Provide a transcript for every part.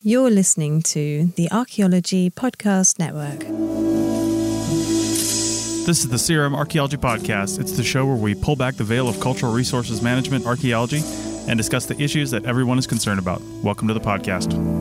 You're listening to the Archaeology Podcast Network. This is the CRM Archaeology Podcast. It's the show where we pull back the veil of cultural resources management, archaeology, and discuss the issues that everyone is concerned about. Welcome to the podcast.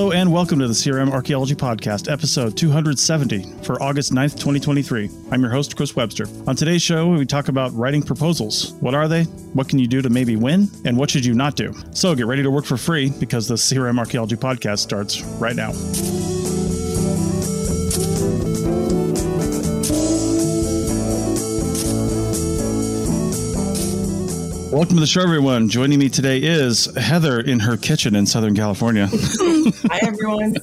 Hello and welcome to the CRM Archaeology Podcast, episode 270 for August 9th, 2023. I'm your host, Chris Webster. On today's show, we talk about writing proposals. What are they? What can you do to maybe win? And what should you not do? So get ready to work for free because the CRM Archaeology Podcast starts right now. Welcome to the show, everyone. Joining me today is Heather in her kitchen in Southern California. Hi, everyone.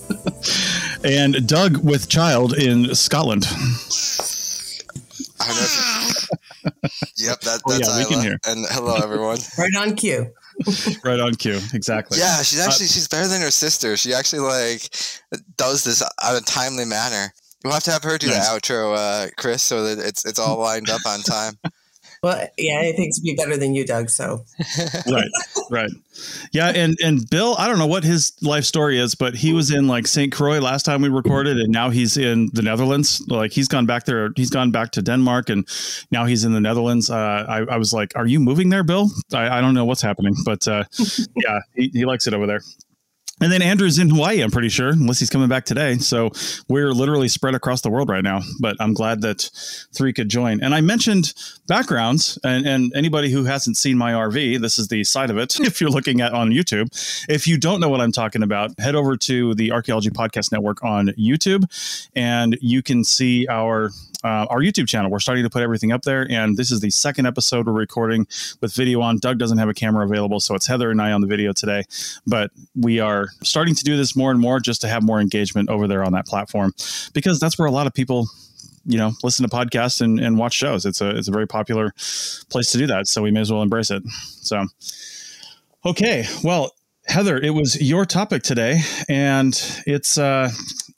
and Doug with child in Scotland. I know. yep, that, Oh, that's yeah, we can hear. And hello, everyone. Right on cue. Right on cue. Exactly. yeah, she's actually she's better than her sister. She actually like does this on a timely manner. We'll have to have her do Nice. the outro, uh, Chris, so that it's it's all lined up on time. Well, yeah, anything to be better than you, Doug. So. Right right. Yeah and and bill i don't know what his life story is but he was in like st croix last time we recorded and now he's in the netherlands. Like he's gone back there he's gone back to denmark and now he's in the netherlands. Uh, I, I was like are you moving there bill? I, I don't know what's happening but uh, yeah he, he likes it over there and then Andrew's in Hawaii, I'm pretty sure, unless he's coming back today. So we're literally spread across the world right now. But I'm glad that three could join. And I mentioned backgrounds, and, and anybody who hasn't seen my RV, this is the side of it. If you're looking at on YouTube, if you don't know what I'm talking about, head over to the Archaeology Podcast Network on YouTube, and you can see our uh, our YouTube channel. We're starting to put everything up there, and this is the second episode we're recording with video on. Doug doesn't have a camera available, so it's Heather and I on the video today. But we are starting to do this more and more just to have more engagement over there on that platform, because that's where a lot of people you know listen to podcasts and, and watch shows. It's a it's a very popular place to do that. So we may as well embrace it. So okay. Well heather it was your topic today and it's uh,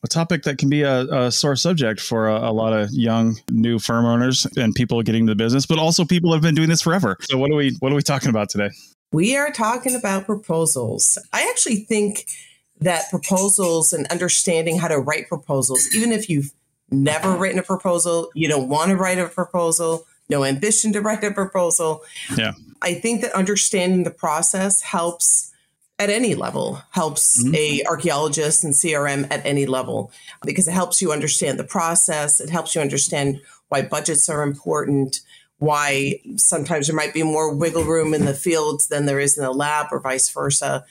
a topic that can be a, a sore subject for a, a lot of young new firm owners and people getting into the business but also people have been doing this forever. So what are we what are we talking about today we are talking about proposals. I actually think that proposals and understanding how to write proposals, even if you've never written a proposal, you don't want to write a proposal, no ambition to write a proposal. Yeah. I think that understanding the process helps at any level helps Mhm. a archaeologist and crm at any level because it helps you understand the process it helps you understand why budgets are important why sometimes there might be more wiggle room in the fields than there is in the lab or vice versa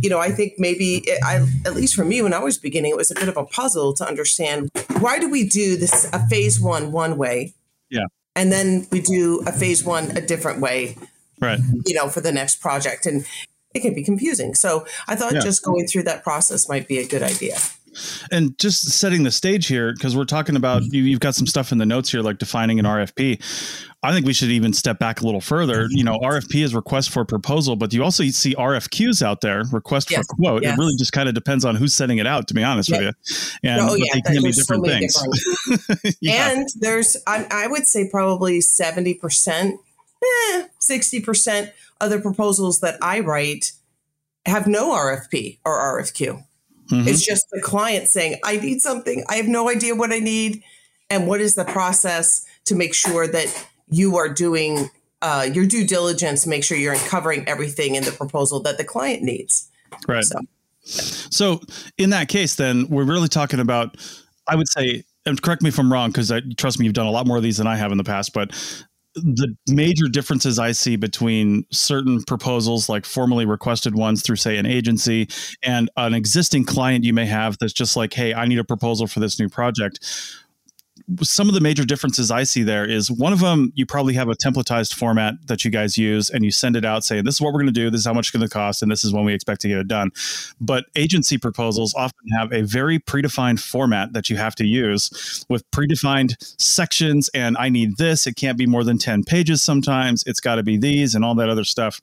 you know i think maybe it, I, at least for me when i was beginning it was a bit of a puzzle to understand why do we do this a phase one one way Yeah. and then we do a phase one a different way right you know, for the next project. And it can be confusing. So I thought Yeah. just going through that process might be a good idea. and just setting the stage here because we're talking about you, you've got some stuff in the notes here like defining an rfp i think we should even step back a little further you know rfp is request for proposal but you also see rfqs out there request Yes, for quote yes. it really just kind of depends on who's sending it out to be honest with you and oh, yeah. they can be there's so different things different- yeah. And there's, I, I would say probably 70%, eh, 60% of the proposals that I write have no RFP or RFQ. Mhm. It's just the client saying, I need something. I have no idea what I need. And what is the process to make sure that you are doing uh, your due diligence, make sure you're uncovering everything in the proposal that the client needs. right So, So in that case, then we're really talking about, I would say, and correct me if I'm wrong, because trust me, you've done a lot more of these than I have in the past, but the major differences I see between certain proposals, like formally requested ones through, say, an agency, and an existing client you may have that's just like, hey, I need a proposal for this new project. Some of the major differences I see there is one of them, you probably have a templatized format that you guys use and you send it out saying, this is what we're going to do, this is how much it's going to cost, and this is when we expect to get it done. But agency proposals often have a very predefined format that you have to use with predefined sections. And I need this. It can't be more than 10 pages sometimes. It's got to be these and all that other stuff.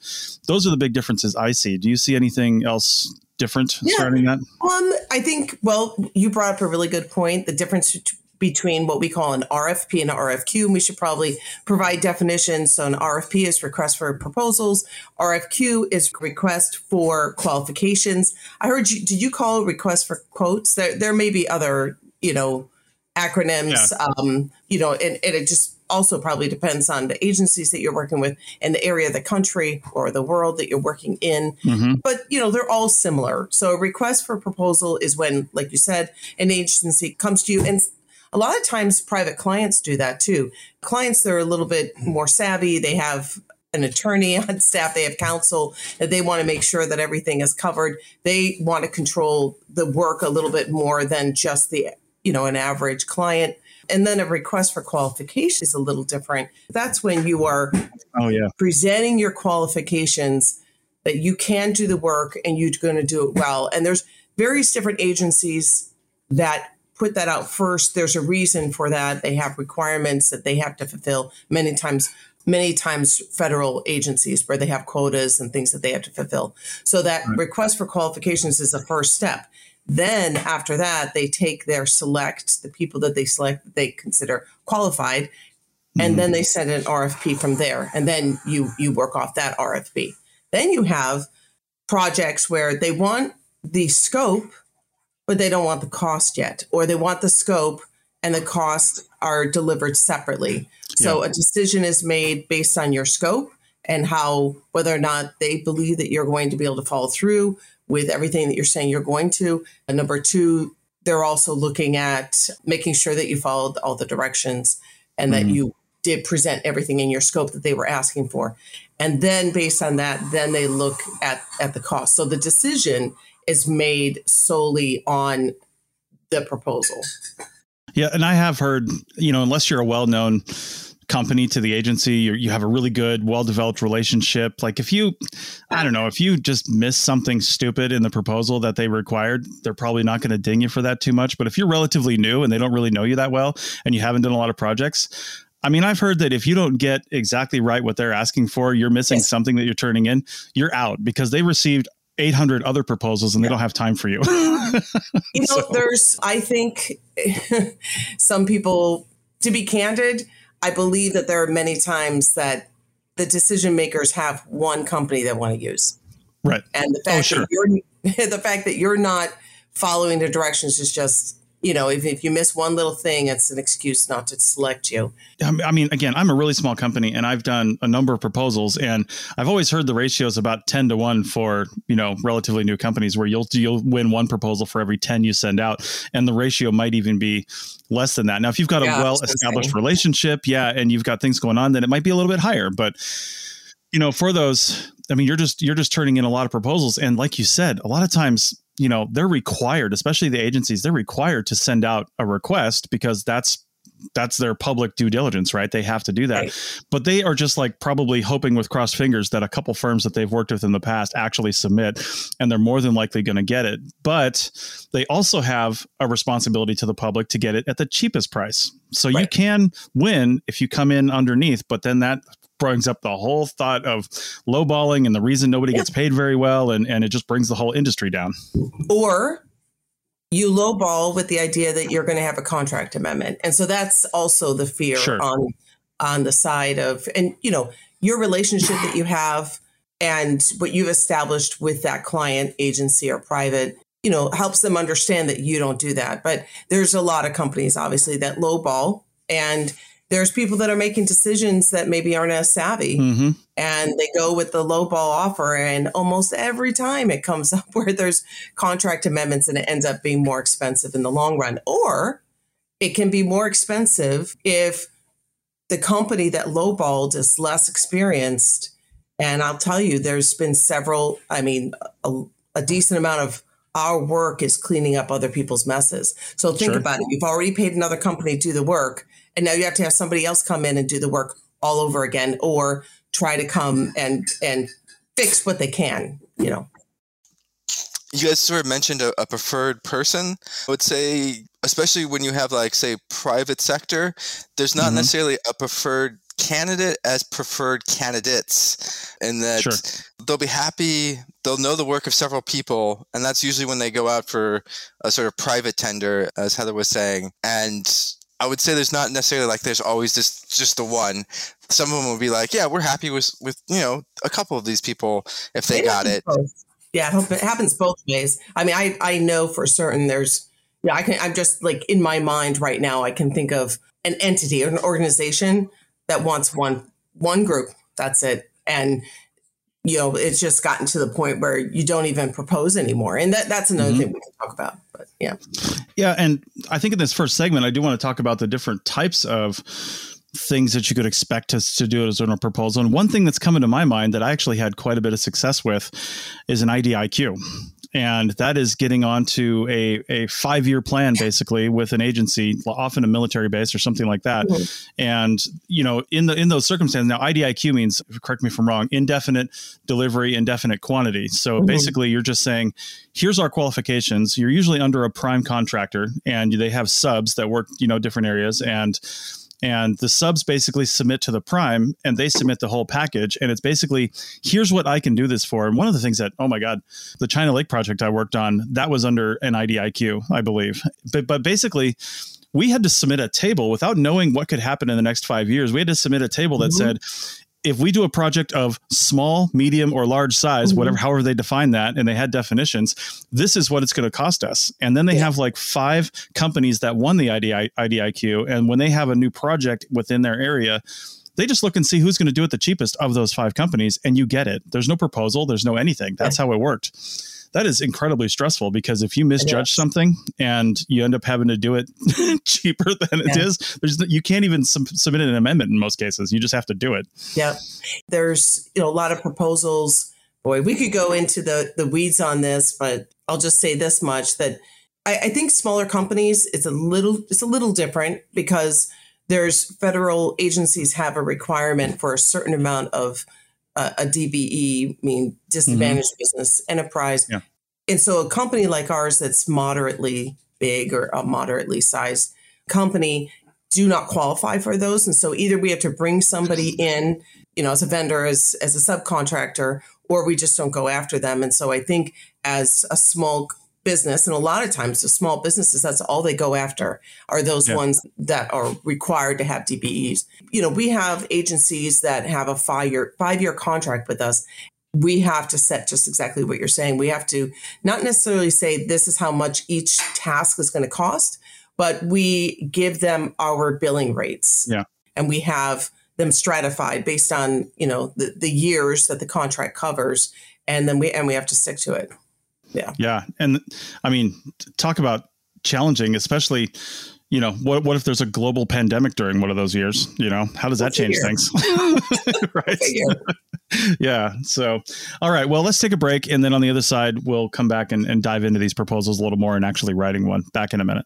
Those are the big differences I see. Do you see anything else different Yeah. starting that? Um, I think, well, you brought up a really good point. The difference between what we call an RFP and an RFQ. And we should probably provide definitions. So an RFP is request for proposals. RFQ is request for qualifications. I heard you, did you call request for quotes? There, there may be other, you know, acronyms, yeah. um, you know, and, and it just also probably depends on the agencies that you're working with and the area of the country or the world that you're working in. Mm-hmm. But, you know, they're all similar. So a request for proposal is when, like you said, an agency comes to you and a lot of times private clients do that too. Clients that are a little bit more savvy, they have an attorney on staff, they have counsel, that they want to make sure that everything is covered. They want to control the work a little bit more than just the, you know, an average client. And then a request for qualification is a little different. That's when you are oh, yeah. presenting your qualifications that you can do the work and you're going to do it well. And there's various different agencies that put that out first. There's a reason for that. They have requirements that they have to fulfill many times many times federal agencies where they have quotas and things that they have to fulfill. So that right. request for qualifications is the first step. Then after that, they take their select, the people that they select that they consider qualified, mm-hmm. and then they send an RFP from there. And then you you work off that RFP. Then you have projects where they want the scope, but they don't want the cost yet, or they want the scope and the costs are delivered separately. So yeah. a decision is made based on your scope and how whether or not they believe that you're going to be able to follow through with everything that you're saying you're going to. And number two, they're also looking at making sure that you followed all the directions and mm-hmm. that you did present everything in your scope that they were asking for. And then based on that, then they look at, at the cost. So the decision is made solely on the proposal. Yeah. And I have heard, you know, unless you're a well known company to the agency you you have a really good well developed relationship like if you i don't know if you just miss something stupid in the proposal that they required they're probably not going to ding you for that too much but if you're relatively new and they don't really know you that well and you haven't done a lot of projects I mean, I've heard that if you don't get exactly right what they're asking for, you're missing yes. something that you're turning in, you're out because they received 800 other proposals and yeah. they don't have time for you. you know, so. there's, I think some people, to be candid, I believe that there are many times that the decision makers have one company they want to use. Right. And the oh, fact oh, sure. that you're the fact that you're not following the directions is just you know, if, if you miss one little thing, it's an excuse not to select you. I mean, again, I'm a really small company and I've done a number of proposals and I've always heard the ratios about 10 to 1 for, you know, relatively new companies where you'll you'll win one proposal for every 10 you send out and the ratio might even be less than that. Now, if you've got yeah, a well established relationship, yeah, and you've got things going on, then it might be a little bit higher, but you know, for those I mean, you're just you're just turning in a lot of proposals and like you said, a lot of times you know they're required especially the agencies they're required to send out a request because that's that's their public due diligence right they have to do that right. but they are just like probably hoping with crossed fingers that a couple firms that they've worked with in the past actually submit and they're more than likely going to get it but they also have a responsibility to the public to get it at the cheapest price so right. you can win if you come in underneath but then that brings up the whole thought of lowballing and the reason nobody yeah. gets paid very well, and, and it just brings the whole industry down. Or you lowball with the idea that you're going to have a contract amendment, and so that's also the fear sure. on on the side of, and you know, your relationship that you have and what you've established with that client agency or private you know helps them understand that you don't do that but there's a lot of companies obviously that lowball and there's people that are making decisions that maybe aren't as savvy. Mm-hmm. and they go with the low ball offer and almost every time it comes up where there's contract amendments and it ends up being more expensive in the long run. Or it can be more expensive if the company that lowballed is less experienced. And i'll tell you there's been several i mean a, a decent amount of our work is cleaning up other people's messes. So think sure. about it. You've already paid another company to do the work and now you have to have somebody else come in and do the work all over again or try to come and and fix what they can you know you guys sort of mentioned a, a, preferred person i would say especially when you have like say private sector there's not mm-hmm. necessarily a preferred candidate as preferred candidates and that sure. they'll be happy they'll know the work of several people and that's usually when they go out for a sort of private tender as heather was saying and I would say there's not necessarily like there's always this just the one. Some of them will be like, yeah, we're happy with with you know a couple of these people if they got it. Both. Yeah, it happens both ways. I mean, I I know for certain there's yeah, I can I'm just like in my mind right now I can think of an entity or an organization that wants one one group. That's it. And you know, it's just gotten to the point where you don't even propose anymore. And that that's another mm-hmm. thing we can talk about. But yeah. Yeah, and I think in this first segment I do want to talk about the different types of things that you could expect us to do as a proposal. And one thing that's coming to my mind that I actually had quite a bit of success with is an IDIQ. And that is getting onto a, a five year plan basically with an agency, often a military base or something like that. Mm-hmm. And you know, in the in those circumstances, now IDIQ means, correct me if I'm wrong, indefinite delivery, indefinite quantity. So mm-hmm. basically, you're just saying, here's our qualifications. You're usually under a prime contractor, and they have subs that work, you know, different areas, and and the subs basically submit to the prime and they submit the whole package and it's basically here's what i can do this for and one of the things that oh my god the china lake project i worked on that was under an idiq i believe but but basically we had to submit a table without knowing what could happen in the next five years. We had to submit a table that mm-hmm. said, if we do a project of small, medium, or large size, mm-hmm. whatever, however they define that, and they had definitions, this is what it's going to cost us. And then they yeah. have like five companies that won the IDI, IDIQ. And when they have a new project within their area, they just look and see who's going to do it the cheapest of those five companies, and you get it. There's no proposal, there's no anything. That's how it worked that is incredibly stressful because if you misjudge something and you end up having to do it cheaper than yeah. it is, there's you can't even sub- submit an amendment in most cases. You just have to do it. Yeah, there's you know a lot of proposals. Boy, we could go into the the weeds on this, but I'll just say this much that I, I think smaller companies it's a little it's a little different because there's federal agencies have a requirement for a certain amount of a, a DBE, mean disadvantaged mm-hmm. business enterprise. Yeah. And so a company like ours that's moderately big or a moderately sized company do not qualify for those. And so either we have to bring somebody in, you know, as a vendor, as as a subcontractor, or we just don't go after them. And so I think as a small business and a lot of times the small businesses that's all they go after are those yeah. ones that are required to have DBEs. You know, we have agencies that have a 5 year 5 year contract with us. We have to set just exactly what you're saying. We have to not necessarily say this is how much each task is going to cost, but we give them our billing rates. Yeah. And we have them stratified based on, you know, the, the years that the contract covers and then we and we have to stick to it. Yeah. Yeah. And I mean, talk about challenging, especially, you know, what, what if there's a global pandemic during one of those years? You know, how does that change things? right. yeah. So, all right. Well, let's take a break. And then on the other side, we'll come back and, and dive into these proposals a little more and actually writing one back in a minute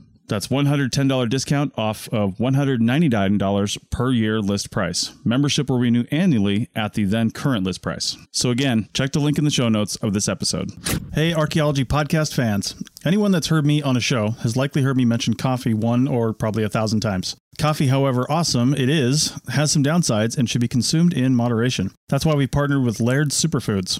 That's $110 discount off of $199 per year list price. Membership will renew annually at the then current list price. So again, check the link in the show notes of this episode. Hey, archaeology podcast fans. Anyone that's heard me on a show has likely heard me mention coffee one or probably a thousand times. Coffee, however awesome it is, has some downsides and should be consumed in moderation. That's why we partnered with Laird Superfoods.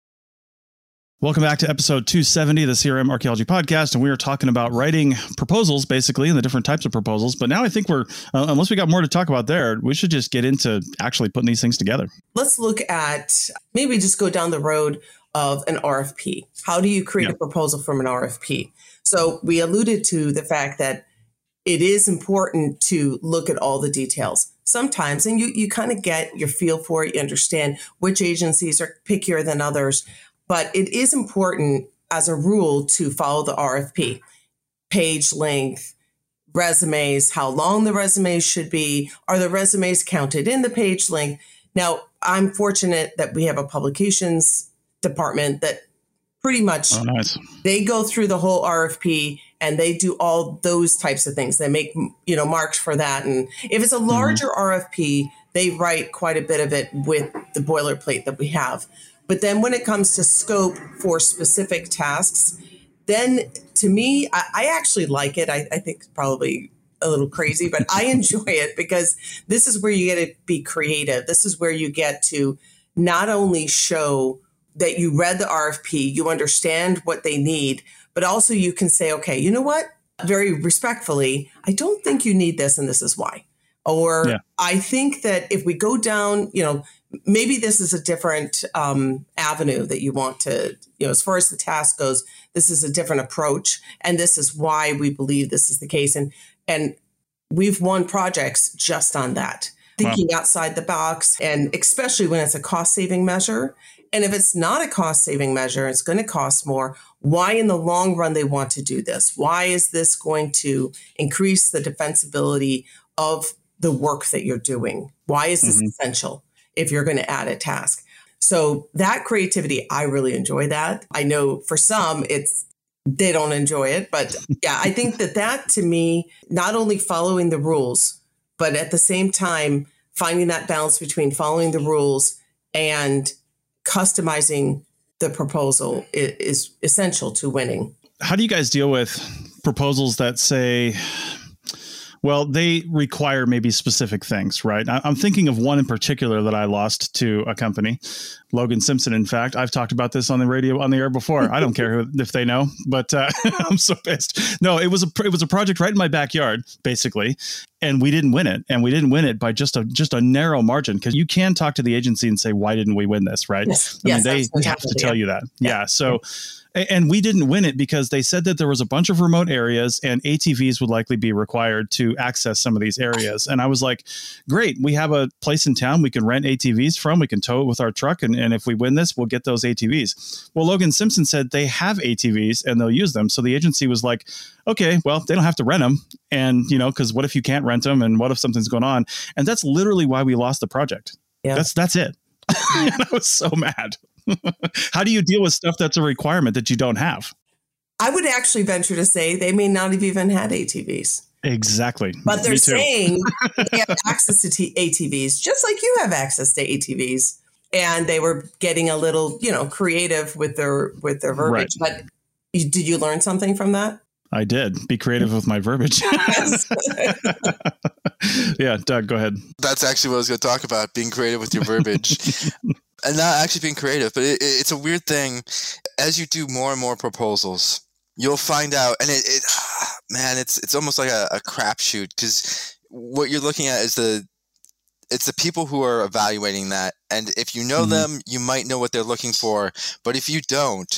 Welcome back to episode 270 of the CRM Archaeology Podcast. And we are talking about writing proposals, basically, and the different types of proposals. But now I think we're, uh, unless we got more to talk about there, we should just get into actually putting these things together. Let's look at maybe just go down the road of an RFP. How do you create yeah. a proposal from an RFP? So we alluded to the fact that it is important to look at all the details sometimes and you you kind of get your feel for it you understand which agencies are pickier than others but it is important as a rule to follow the RFP page length, resumes, how long the resumes should be. Are the resumes counted in the page length? Now, I'm fortunate that we have a publications department that pretty much oh, nice. they go through the whole RFP and they do all those types of things. They make you know marks for that, and if it's a mm-hmm. larger mm-hmm. RFP, they write quite a bit of it with the boilerplate that we have. But then when it comes to scope for specific tasks, then to me, I, I actually like it. I, I think probably a little crazy, but I enjoy it because this is where you get to be creative. This is where you get to not only show that you read the RFP, you understand what they need, but also you can say, okay, you know what? Very respectfully, I don't think you need this, and this is why. Or yeah. I think that if we go down, you know, maybe this is a different um, avenue that you want to, you know, as far as the task goes, this is a different approach, and this is why we believe this is the case. And and we've won projects just on that, thinking wow. outside the box, and especially when it's a cost saving measure. And if it's not a cost saving measure, it's going to cost more. Why, in the long run, they want to do this? Why is this going to increase the defensibility of the work that you're doing? Why is this mm-hmm. essential? If you're going to add a task. So that creativity, I really enjoy that. I know for some, it's they don't enjoy it, but yeah, I think that that to me, not only following the rules, but at the same time, finding that balance between following the rules and customizing the proposal is, essential to winning. How do you guys deal with proposals that say, well, they require maybe specific things, right? I'm thinking of one in particular that I lost to a company, Logan Simpson. In fact, I've talked about this on the radio on the air before. I don't care if they know, but uh, I'm so pissed. No, it was a it was a project right in my backyard, basically, and we didn't win it, and we didn't win it by just a just a narrow margin because you can talk to the agency and say why didn't we win this, right? Yes, I yes, mean, they have to tell you that. Yeah, yeah so and we didn't win it because they said that there was a bunch of remote areas and ATVs would likely be required to access some of these areas. And I was like, great, we have a place in town we can rent ATVs from. We can tow it with our truck. And, and if we win this, we'll get those ATVs. Well, Logan Simpson said they have ATVs and they'll use them. So the agency was like, okay, well, they don't have to rent them. And, you know, because what if you can't rent them and what if something's going on? And that's literally why we lost the project. Yeah. That's that's it. and I was so mad. How do you deal with stuff that's a requirement that you don't have? I would actually venture to say they may not have even had ATVs. Exactly. But they're saying they have access to t- ATVs, just like you have access to ATVs. And they were getting a little, you know, creative with their with their verbiage. Right. But you, did you learn something from that? I did. Be creative with my verbiage. yeah, Doug, go ahead. That's actually what I was going to talk about being creative with your verbiage. And not actually being creative, but it, it's a weird thing. As you do more and more proposals, you'll find out, and it, it man, it's it's almost like a, a crapshoot because what you're looking at is the it's the people who are evaluating that, and if you know mm-hmm. them, you might know what they're looking for. But if you don't,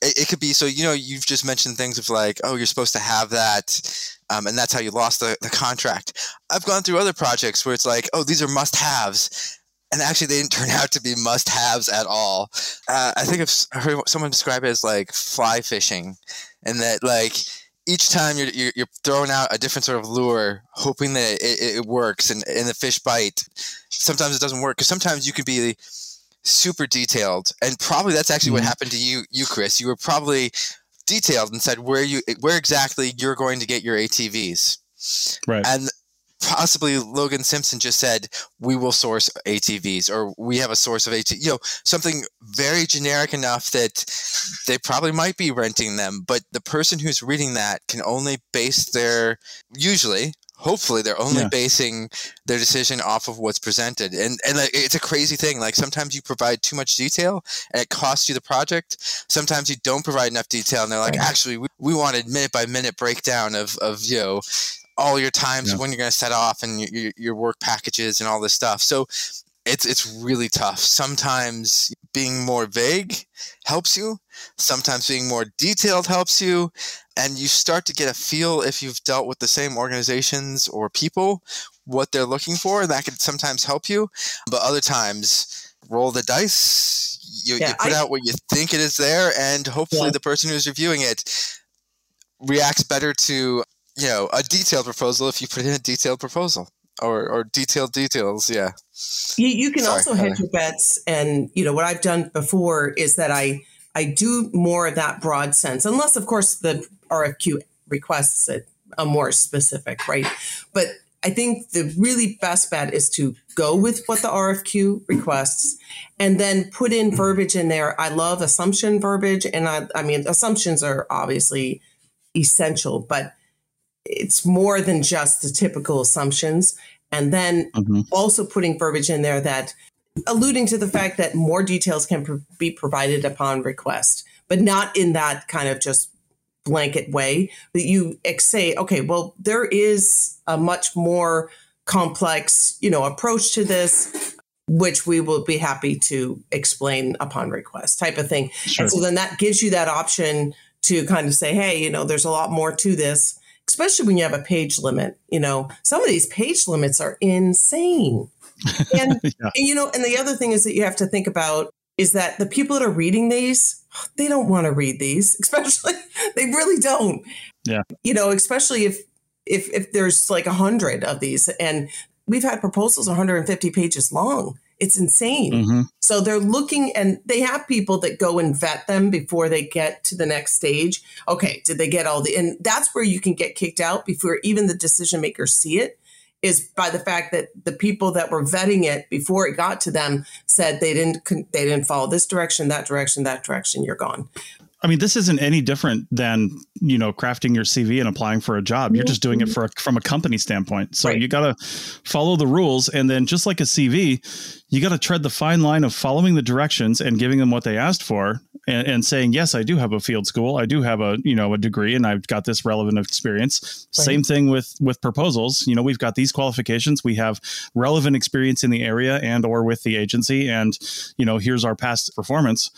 it, it, could be so. You know, you've just mentioned things of like, oh, you're supposed to have that. Um, and that's how you lost the, the contract. I've gone through other projects where it's like, oh, these are must haves and actually they didn't turn out to be must haves at all. Uh, I think I've heard someone describe it as like fly fishing, and that like each time you're, you're, you're throwing out a different sort of lure, hoping that it, it works and, and the fish bite. Sometimes it doesn't work because sometimes you can be super detailed, and probably that's actually mm-hmm. what happened to you, you Chris. You were probably detailed and said where you where exactly you're going to get your ATVs. Right. And possibly Logan Simpson just said we will source ATVs or we have a source of ATV, you know, something very generic enough that they probably might be renting them, but the person who's reading that can only base their usually hopefully they're only yeah. basing their decision off of what's presented and and like, it's a crazy thing like sometimes you provide too much detail and it costs you the project sometimes you don't provide enough detail and they're like actually we, we wanted minute by minute breakdown of of you know all your times yeah. when you're going to set off and your, your work packages and all this stuff. So it's it's really tough. Sometimes being more vague helps you. Sometimes being more detailed helps you. And you start to get a feel if you've dealt with the same organizations or people what they're looking for. That can sometimes help you. But other times roll the dice. You, yeah, you put I, out what you think it is there and hopefully yeah. the person who's reviewing it reacts better to you know a detailed proposal if you put in a detailed proposal or, or detailed details yeah you, you can Sorry, also hedge your bets and you know what i've done before is that i i do more of that broad sense unless of course the RFQ requests it a more specific, right? But I think the really best bet is to go with what the RFQ requests and then put in verbiage in there. I love assumption verbiage. And I, I mean, assumptions are obviously essential, but it's more than just the typical assumptions. And then mm-hmm. also putting verbiage in there that alluding to the fact that more details can pr- be provided upon request, but not in that kind of just blanket way that you say, okay, well, there is a much more complex, you know, approach to this, which we will be happy to explain upon request type of thing. Sure. And so then that gives you that option to kind of say, hey, you know, there's a lot more to this, especially when you have a page limit. You know, some of these page limits are insane. And, yeah. and you know, and the other thing is that you have to think about is that the people that are reading these, they don't want to read these, especially they really don't. Yeah. You know, especially if if if there's like a hundred of these and we've had proposals 150 pages long. It's insane. Mm-hmm. So they're looking and they have people that go and vet them before they get to the next stage. Okay, did they get all the and that's where you can get kicked out before even the decision makers see it is by the fact that the people that were vetting it before it got to them said they didn't they didn't follow this direction, that direction, that direction. You're gone. I mean, this isn't any different than you know crafting your CV and applying for a job. You're just doing it mm-hmm. for a, from a company standpoint. So right. you got to follow the rules, and then just like a CV, you got to tread the fine line of following the directions and giving them what they asked for, and, and, saying, "Yes, I do have a field school. I do have a you know a degree, and I've got this relevant experience." Right. Same thing with with proposals. You know, we've got these qualifications. We have relevant experience in the area and or with the agency, and you know, here's our past performance.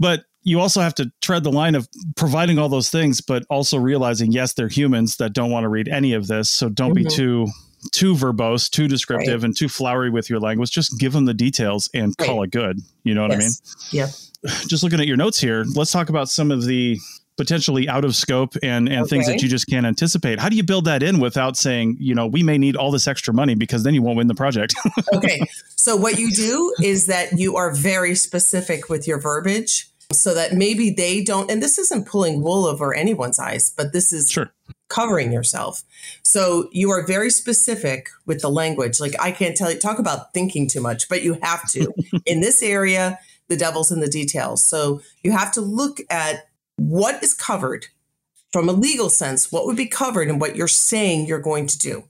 But you also have to tread the line of providing all those things, but also realizing, yes, they're humans that don't want to read any of this. So don't mm-hmm. be too too verbose, too descriptive, right. and too flowery with your language. Just give them the details and right. call it good. You know what yes. I mean? Yeah. Just looking at your notes here, let's talk about some of the potentially out of scope and and okay. things that you just can't anticipate. How do you build that in without saying, you know, we may need all this extra money because then you won't win the project? okay. So what you do is that you are very specific with your verbiage so that maybe they don't and this isn't pulling wool over anyone's eyes but this is sure. covering yourself. So you are very specific with the language. Like i can't tell you talk about thinking too much but you have to. In this area the devil's in the details. So you have to look at what is covered from a legal sense what would be covered and what you're saying you're going to do.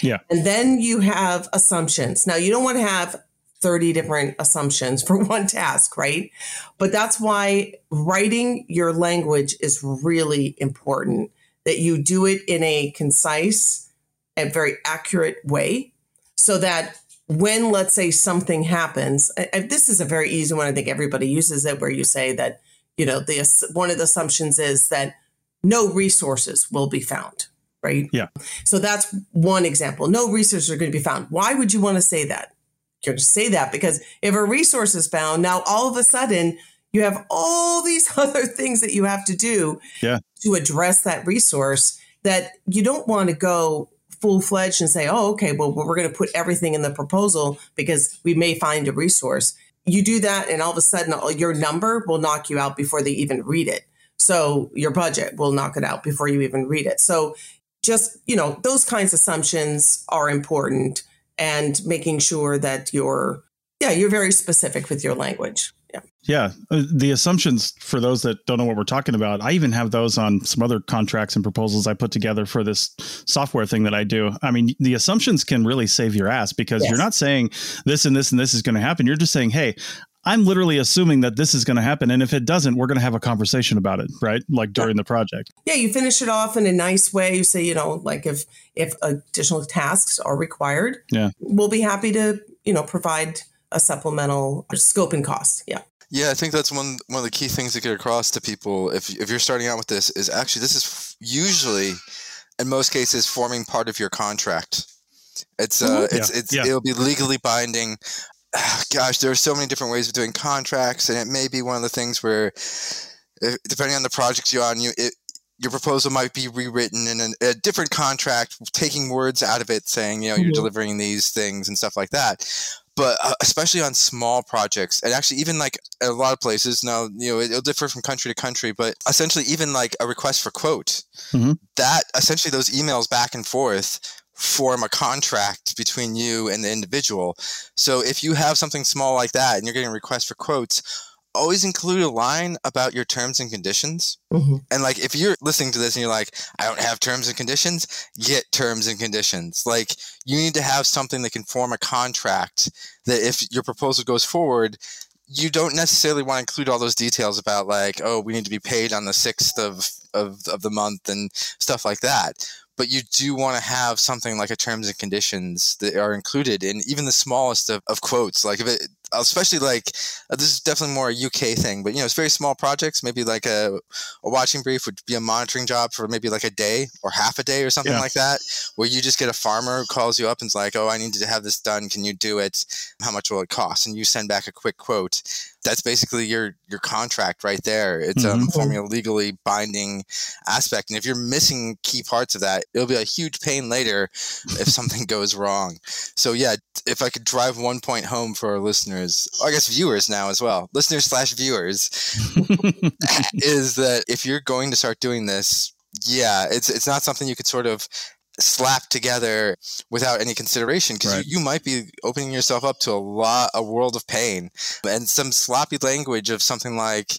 Yeah. And then you have assumptions. Now you don't want to have 30 different assumptions for one task, right? But that's why writing your language is really important that you do it in a concise and very accurate way so that when let's say something happens this is a very easy one i think everybody uses it where you say that you know the one of the assumptions is that no resources will be found right? Yeah. So that's one example. No resources are going to be found. Why would you want to say that to say that because if a resource is found, now all of a sudden you have all these other things that you have to do yeah. to address that resource that you don't want to go full fledged and say, oh, okay, well, we're going to put everything in the proposal because we may find a resource. you do that and all of a sudden your number will knock you out before they even read it. So your budget will knock it out before you even read it. So just, you know, those kinds of assumptions are important and making sure that you're yeah, you're very specific with your language. Yeah. Yeah. Uh, the assumptions for those that don't know what we're talking about, I even have those on some other contracts and proposals I put together for this software thing that I do. I mean, the assumptions can really save your ass because yes. you're not saying this and this and this is going to happen. You're just saying, hey, I'm literally assuming that this is going to happen. And if it doesn't, we're going to have a conversation about it, right? Like during the project. Yeah, you finish it off in a nice way. You say, you know, like if if additional tasks are required, yeah, we'll be happy to, you know, provide a supplemental scope and cost. Yeah. Yeah, I think that's one one of the key things to get across to people if if you're starting out with this is actually this is usually in most cases forming part of your contract. It's uh mm-hmm. it's yeah. it's yeah. it'll be legally binding. Gosh, there are so many different ways of doing contracts and it may be one of the things where depending on the project you're on you it, your proposal might be rewritten in a, a, different contract, taking words out of it, saying, you know, mm-hmm. you're delivering these things and stuff like that but uh, especially on small projects and actually even like a lot of places now you know it, will differ from country to country but essentially even like a request for quote mm-hmm. that essentially those emails back and forth form a contract between you and the individual so if you have something small like that and you're getting requests for quotes always include a line about your terms and conditions. Mm-hmm. And like, if you're listening to this and you're like, I don't have terms and conditions, get terms and conditions. Like, you need to have something that can form a contract that if your proposal goes forward, you don't necessarily want to include all those details about like, oh, we need to be paid on the sixth of, of, of the month and stuff like that but you do want to have something like a terms and conditions that are included in even the smallest of, of quotes. Like if it, especially like uh, this is definitely more a UK thing, but you know, it's very small projects. Maybe like a, a watching brief would be a monitoring job for maybe like a day or half a day or something yeah. like that, where you just get a farmer who calls you up and's like, "Oh, I need to have this done. Can you do it? How much will it cost?" And you send back a quick quote. That's basically your your contract right there. It's um, mm-hmm. um, forming a legally binding aspect, and if you're missing key parts of that, it'll be a huge pain later if something goes wrong. So yeah, if I could drive one point home for our listeners, I guess viewers now as well, listeners slash viewers, is that if you're going to start doing this, yeah, it's it's not something you could sort of slap together without any consideration because right. you, you, might be opening yourself up to a lot a world of pain and some sloppy language of something like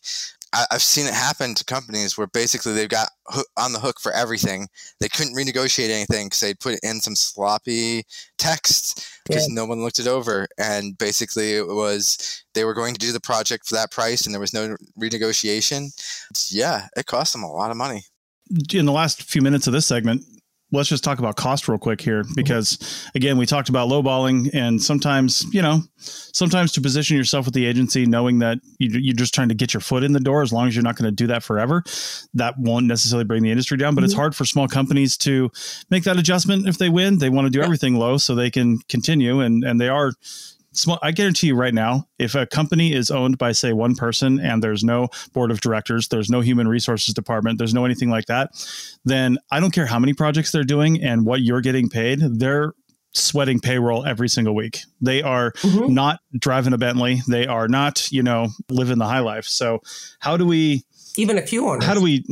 I, have seen it happen to companies where basically they've got on the hook for everything. They couldn't renegotiate anything because they'd put in some sloppy text because yeah. no one looked it over. And basically, it was they were going to do the project for that price, and there was no renegotiation. Yeah, it cost them a lot of money. In the last few minutes of this segment, let's just talk about cost real quick here mm-hmm. because again we talked about lowballing and sometimes you know sometimes to position yourself with the agency knowing that you, are just trying to get your foot in the door as long as you're not going to do that forever that won't necessarily bring the industry down but mm-hmm. it's hard for small companies to make that adjustment if they win they want to do everything low so they can continue and and they are small i guarantee you right now if a company is owned by say one person and there's no board of directors there's no human resources department there's no anything like that then i don't care how many projects they're doing and what you're getting paid they're sweating payroll every single week. They are mm-hmm. not driving a bentley. They are not you know living the high life. So how do we even a few owners. how do we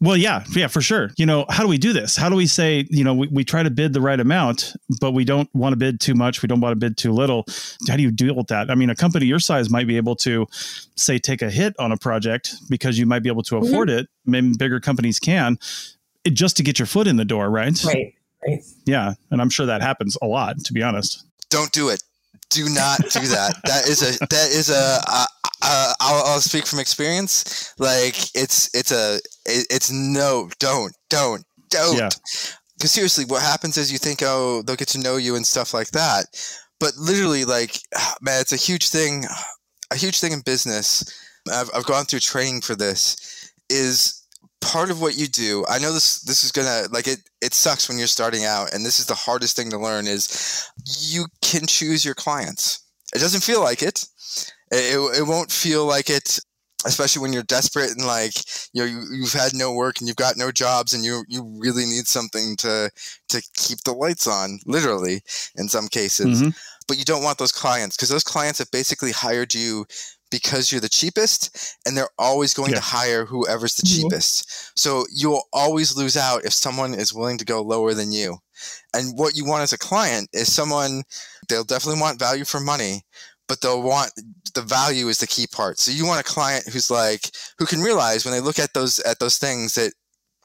well, yeah, yeah, for sure. You know, how do we do this? How do we say, you know, we, we try to bid the right amount, but we don't want to bid too much. We don't want to bid too little. How do you deal with that? I mean, a company your size might be able to, say, take a hit on a project because you might be able to mm-hmm. afford mm-hmm. it. Maybe bigger companies can, it, just to get your foot in the door, right? Right. Right. Yeah, and I'm sure that happens a lot. To be honest, don't do it do not do that. that is a that is a. Uh, uh, I'll, I'll speak from experience. Like it's it's a it, it's no, don't, don't, don't. Yeah. Because seriously, what happens is you think, oh, they'll get to know you and stuff like that. But literally, like, man, it's a huge thing, a huge thing in business. I've, I've gone through training for this. Is part of what you do i know this this is gonna like it it sucks when you're starting out and this is the hardest thing to learn is you can choose your clients it doesn't feel like it it, it won't feel like it especially when you're desperate and like you know you, you've had no work and you've got no jobs and you you really need something to to keep the lights on literally in some cases Mm-hmm. but you don't want those clients because those clients have basically hired you because you're the cheapest and they're always going Yeah. to hire whoever's the Mhm. cheapest so you'll always lose out if someone is willing to go lower than you and what you want as a client is someone they'll definitely want value for money but they'll want the value is the key part so you want a client who's like who can realize when they look at those at those things that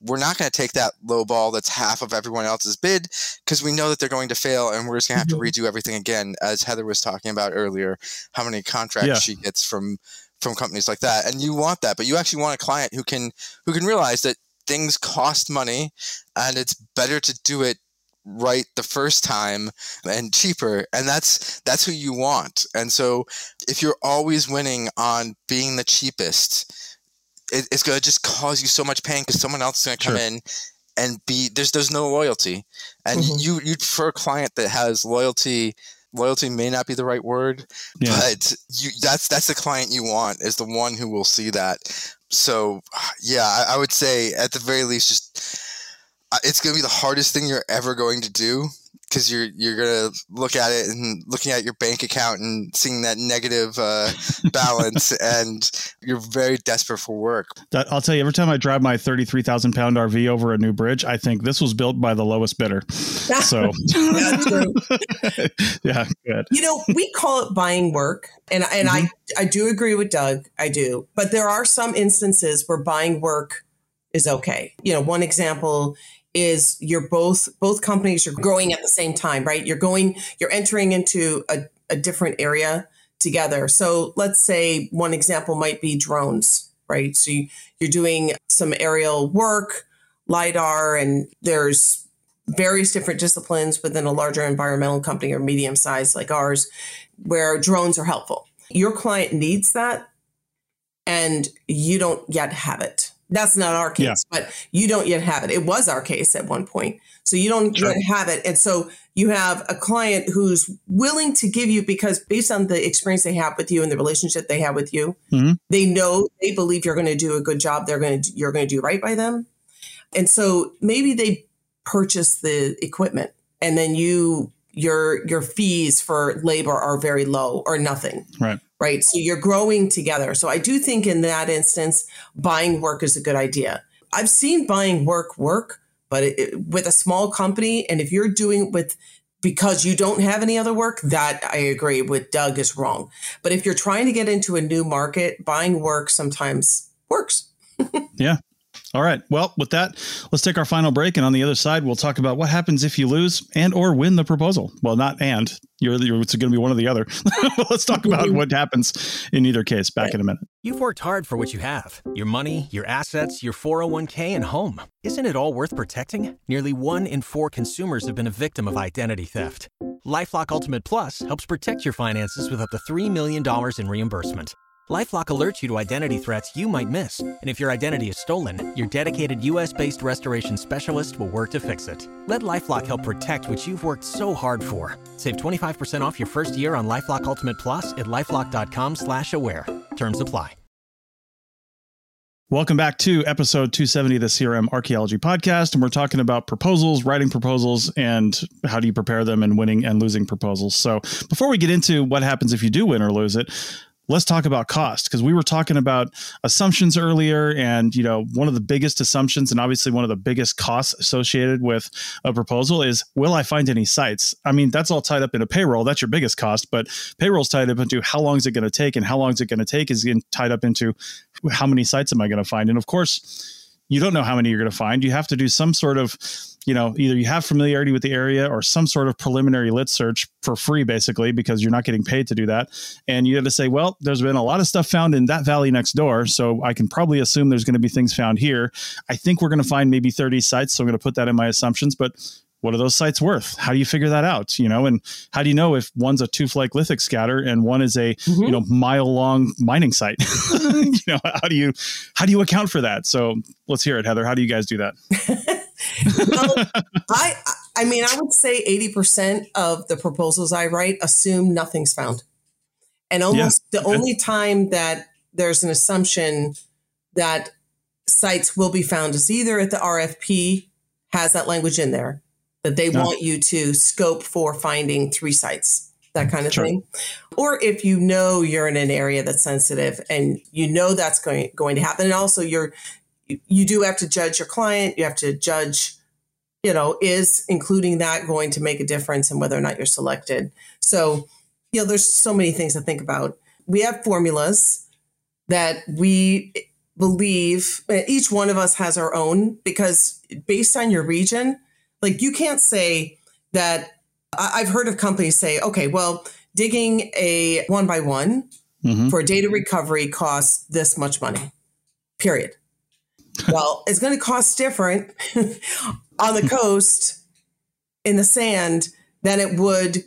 we're not going to take that low ball that's half of everyone else's bid because we know that they're going to fail and we're just going to have Mhm. to redo everything again as heather was talking about earlier how many contracts Yeah. she gets from from companies like that and you want that but you actually want a client who can who can realize that things cost money and it's better to do it right the first time and cheaper and that's that's who you want and so if you're always winning on being the cheapest it, it's going to just cause you so much pain because someone else is going to come Sure. in and be there's there's no loyalty and Mhm. you you prefer a client that has loyalty loyalty may not be the right word Yeah. but you that's that's the client you want is the one who will see that so yeah I, I would say at the very least just it's going to be the hardest thing you're ever going to do because you're you're going to look at it and looking at your bank account and seeing that negative uh, balance and you're very desperate for work That, I'll tell you, every time I drive my 33,000 pound RV over a new bridge, I think this was built by the lowest bidder. So, Yeah, true. yeah, good. You know, we call it buying work, and and I Mm-hmm. I do agree with Doug. I do, but there are some instances where buying work is okay. You know, one example is you're both both companies are growing at the same time, right? You're going, you're entering into a, a different area together. So let's say one example might be drones, right? So you, you're doing some aerial work, lidar, and there's various different disciplines within a larger environmental company or medium size like ours where drones are helpful. Your client needs that and you don't yet have it. That's not our case, Yeah. but you don't yet have it. It was our case at one point. So you don't Sure. yet have it. And so you have a client who's willing to give you because based on the experience they have with you and the relationship they have with you, Mhm. they know they believe you're going to do a good job. They're going to you're going to do right by them. And so maybe they purchase the equipment and then you your your fees for labor are very low or nothing Right. Right? So you're growing together. So i do think in that instance buying work is a good idea. I've seen buying work work but it, it- with a small company and if you're doing it with because you don't have any other work that i agree with doug is wrong. But if you're trying to get into a new market buying work sometimes works All right. Well, with that, let's take our final break, and on the other side, we'll talk about what happens if you lose and or win the proposal. Well, not and you're, you're it's going to be one or the other. let's talk about what happens in either case. Back in a minute. You've worked hard for what you have your money, your assets, your 401k, and home. Isn't it all worth protecting? Nearly one in four consumers have been a victim of identity theft. LifeLock Ultimate Plus helps protect your finances with up to $3 million in reimbursement. LifeLock alerts you to identity threats you might miss, and if your identity is stolen, your dedicated U.S.-based restoration specialist will work to fix it. Let LifeLock help protect what you've worked so hard for. Save 25% off your first year on LifeLock Ultimate Plus at lifeLock.com/aware. Terms apply. Welcome back to episode 270 of the CRM Archaeology Podcast. And we're talking about proposals, writing proposals, and how do you prepare them and winning and losing proposals. So before we get into what happens if you do win or lose it, let's talk about cost because we were talking about assumptions earlier and you know one of the biggest assumptions and obviously one of the biggest costs associated with a proposal is will i find any sites? I mean that's all tied up in a payroll. That's your biggest cost but payroll's tied up into how long is it going to take and how long is it going to take is tied up into how many sites am i going to find? And of course you don't know how many you're going to find. You have to do some sort of you know either you have familiarity with the area or some sort of preliminary lit search for free basically because you're not getting paid to do that. And you have to say well there's been a lot of stuff found in that valley next door so i can probably assume there's going to be things found here. I think we're going to find maybe 30 sites so i'm going to put that in my assumptions but what are those sites worth? How do you figure that out you know? And how do you know if one's a two flake lithic scatter and one is a Mhm. you know mile long mining site? You know how do you how do you account for that? So let's hear it heather. How do you guys do that well, I I mean, I would say eighty percent of the proposals I write assume nothing's found, and almost the okay. only time that there's an assumption that sites will be found as either at the RFP has that language in there that they Yeah. want you to scope for finding three sites, that kind of Sure. thing. Or if you know you're in an area that's sensitive and you know that's going going to happen, and also you're you, do have to judge your client. You have to judge, you know, is including that going to make a difference in whether or not you're selected. So, you know, there's so many things to think about. We have formulas that we believe each one of us has our own because based on your region, like you can't say that I've heard of companies say, okay, well, digging a one by one Mhm. for data recovery costs this much money, period. Well, it's going to cost different on the coast in the sand than it would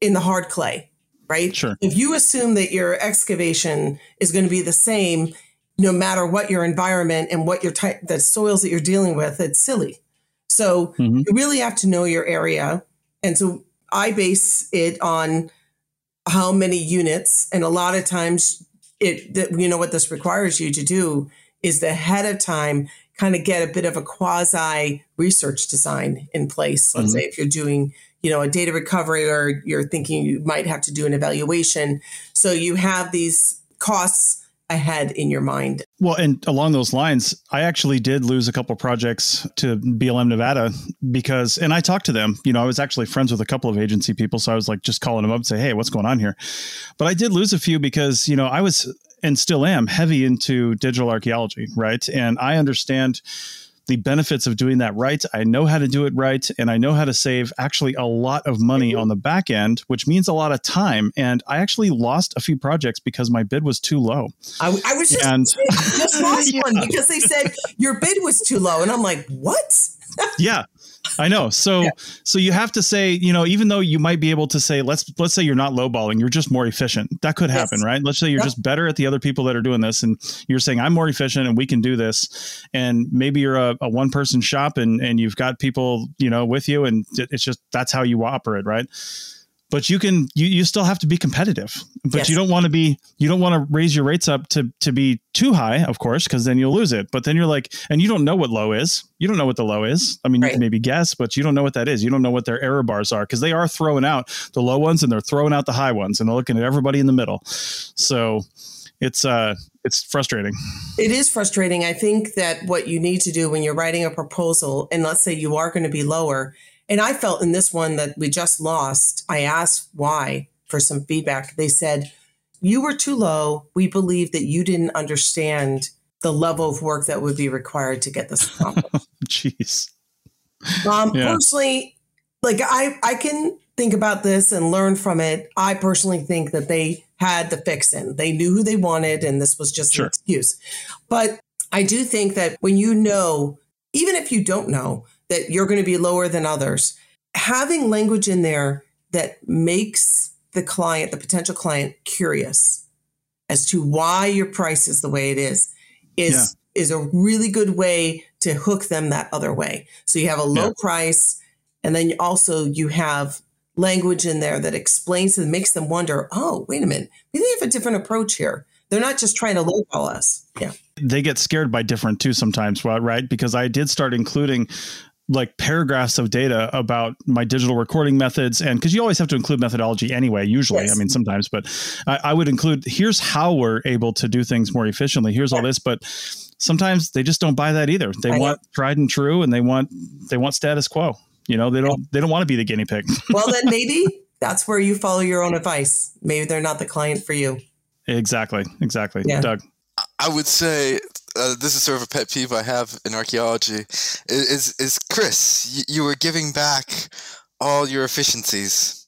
in the hard clay, right? Sure. If you assume that your excavation is going to be the same no matter what your environment and what your type, the soils that you're dealing with, it's silly. So Mhm. you really have to know your area. And so I base it on how many units. And a lot of times it, that, you know, what this requires you to do is the ahead of time kind of get a bit of a quasi research design in place. Let's Mhm. say if you're doing, you know, a data recovery or you're thinking you might have to do an evaluation. So you have these costs ahead in your mind. Well, and along those lines, I actually did lose a couple projects to BLM Nevada because, and I talked to them. You know, I was actually friends with a couple of agency people, so I was like just calling them up and say, "Hey, what's going on here?" But I did lose a few because you know I was and still am heavy into digital archaeology, right? And I understand the benefits of doing that right. I know how to do it right, and I know how to save actually a lot of money on the back end, which means a lot of time. And I actually lost a few projects because my bid was too low. I, I was just, And- just lost one because they said your bid was too low. And I'm like, what? yeah i know so Yeah. so you have to say you know even though you might be able to say let's let's say you're not lowballing you're just more efficient that could happen Yes. right let's say you're Yep. just better at the other people that are doing this and you're saying i'm more efficient and we can do this and maybe you're a, a one person shop and and you've got people you know with you and it's just that's how you operate right but you can you, you still have to be competitive but Yes. you don't want to be you don't want to raise your rates up to to be too high of course because then you'll lose it but then you're like and you don't know what low is. You don't know what the low is. I mean you can maybe guess but you don't know what that is. You don't know what their error bars are because they are throwing out the low ones and they're throwing out the high ones and they're looking at everybody in the middle. So it's uh it's frustrating. It is frustrating. I think that what you need to do when you're writing a proposal, and let's say you are going to be lower, and I felt in this one that we just lost, I asked why for some feedback. They said, You were too low. We believe that you didn't understand the level of work that would be required to get this accomplished. jeez Um, Yeah. Personally, like I, I can think about this and learn from it. I personally think that they had the fix in. They knew who they wanted, and this was just Sure. an excuse. But I do think that when you know, even if you don't know that you're going to be lower than others, having language in there that makes the client, the potential client, curious as to why your price is the way it is, is is a really good way to hook them that other way. So you have a low Yeah. price, and then also you have language in there that explains and makes them wonder, oh, wait a minute, maybe they have a different approach here. They're not just trying to lowball us. Yeah. they get scared by different too sometimes well, right because i did start including like paragraphs of data about my digital recording methods and because you always have to include methodology anyway usually Yes. i mean sometimes but I, I would include here's how we're able to do things more efficiently here's all this but sometimes they just don't buy that either they I know. want tried and true and they want they want status quo you know they don't they don't want to be the guinea pig Well, then maybe that's where you follow your own advice. Maybe they're not the client for you. exactly exactly Yeah. doug I would say uh, this is sort of a pet peeve I have in archaeology. Is is Chris? You, you were giving back all your efficiencies,